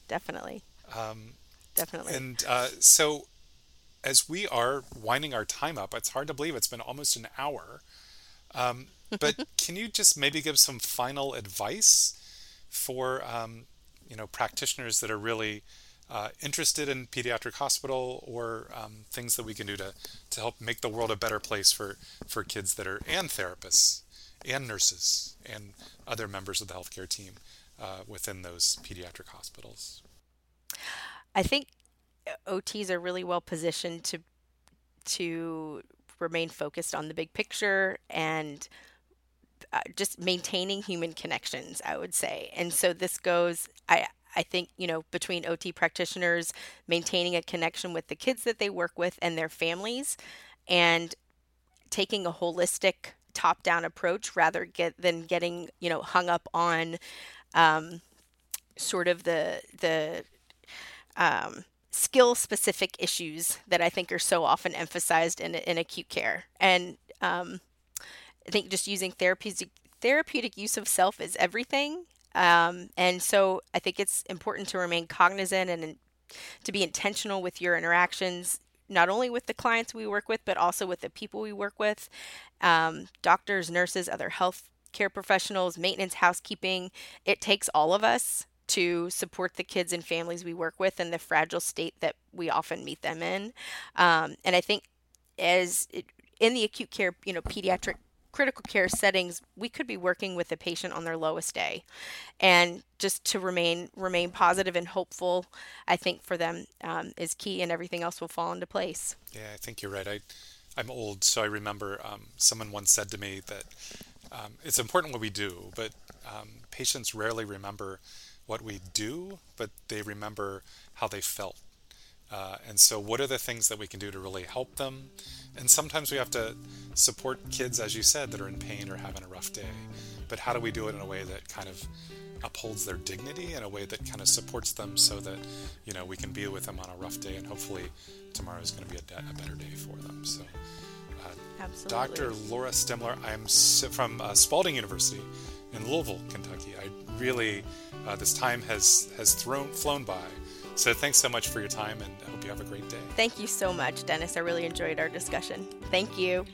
Definitely. Um, Definitely. And uh, so as we are winding our time up, it's hard to believe it's been almost an hour. Um, but can you just maybe give some final advice for um, you know practitioners that are really uh, interested in pediatric hospital or um, things that we can do to, to help make the world a better place for, for kids that are and therapists and nurses and other members of the healthcare team uh, within those pediatric hospitals? I think OTs are really well positioned to to remain focused on the big picture and uh, just maintaining human connections i would say. And so this goes i i think you know between ot practitioners maintaining a connection with the kids that they work with and their families and taking a holistic top down approach rather get than getting you know hung up on um, sort of the the um, skill specific issues that I think are so often emphasized in, in acute care. And um, I think just using therapeutic, therapeutic use of self is everything. Um, and so I think it's important to remain cognizant and to be intentional with your interactions, not only with the clients we work with, but also with the people we work with um, doctors, nurses, other health care professionals, maintenance, housekeeping. It takes all of us to support the kids and families we work with and the fragile state that we often meet them in. Um, and I think as it, in the acute care, you know, pediatric critical care settings, we could be working with a patient on their lowest day, and just to remain remain positive and hopeful, I think for them um, is key, and everything else will fall into place. Yeah, I think you're right. I, I'm old, so I remember um, someone once said to me that um, it's important what we do, but um, patients rarely remember what we do, but they remember how they felt. Uh, and so, what are the things that we can do to really help them? And sometimes we have to support kids, as you said, that are in pain or having a rough day. But how do we do it in a way that kind of upholds their dignity in a way that kind of supports them so that you know we can be with them on a rough day and hopefully tomorrow is going to be a, de- a better day for them so uh, dr laura stemler i'm from uh, spalding university in louisville kentucky i really uh, this time has has thrown flown by so thanks so much for your time and I hope you have a great day. Thank you so much, Dennis. I really enjoyed our discussion. Thank you.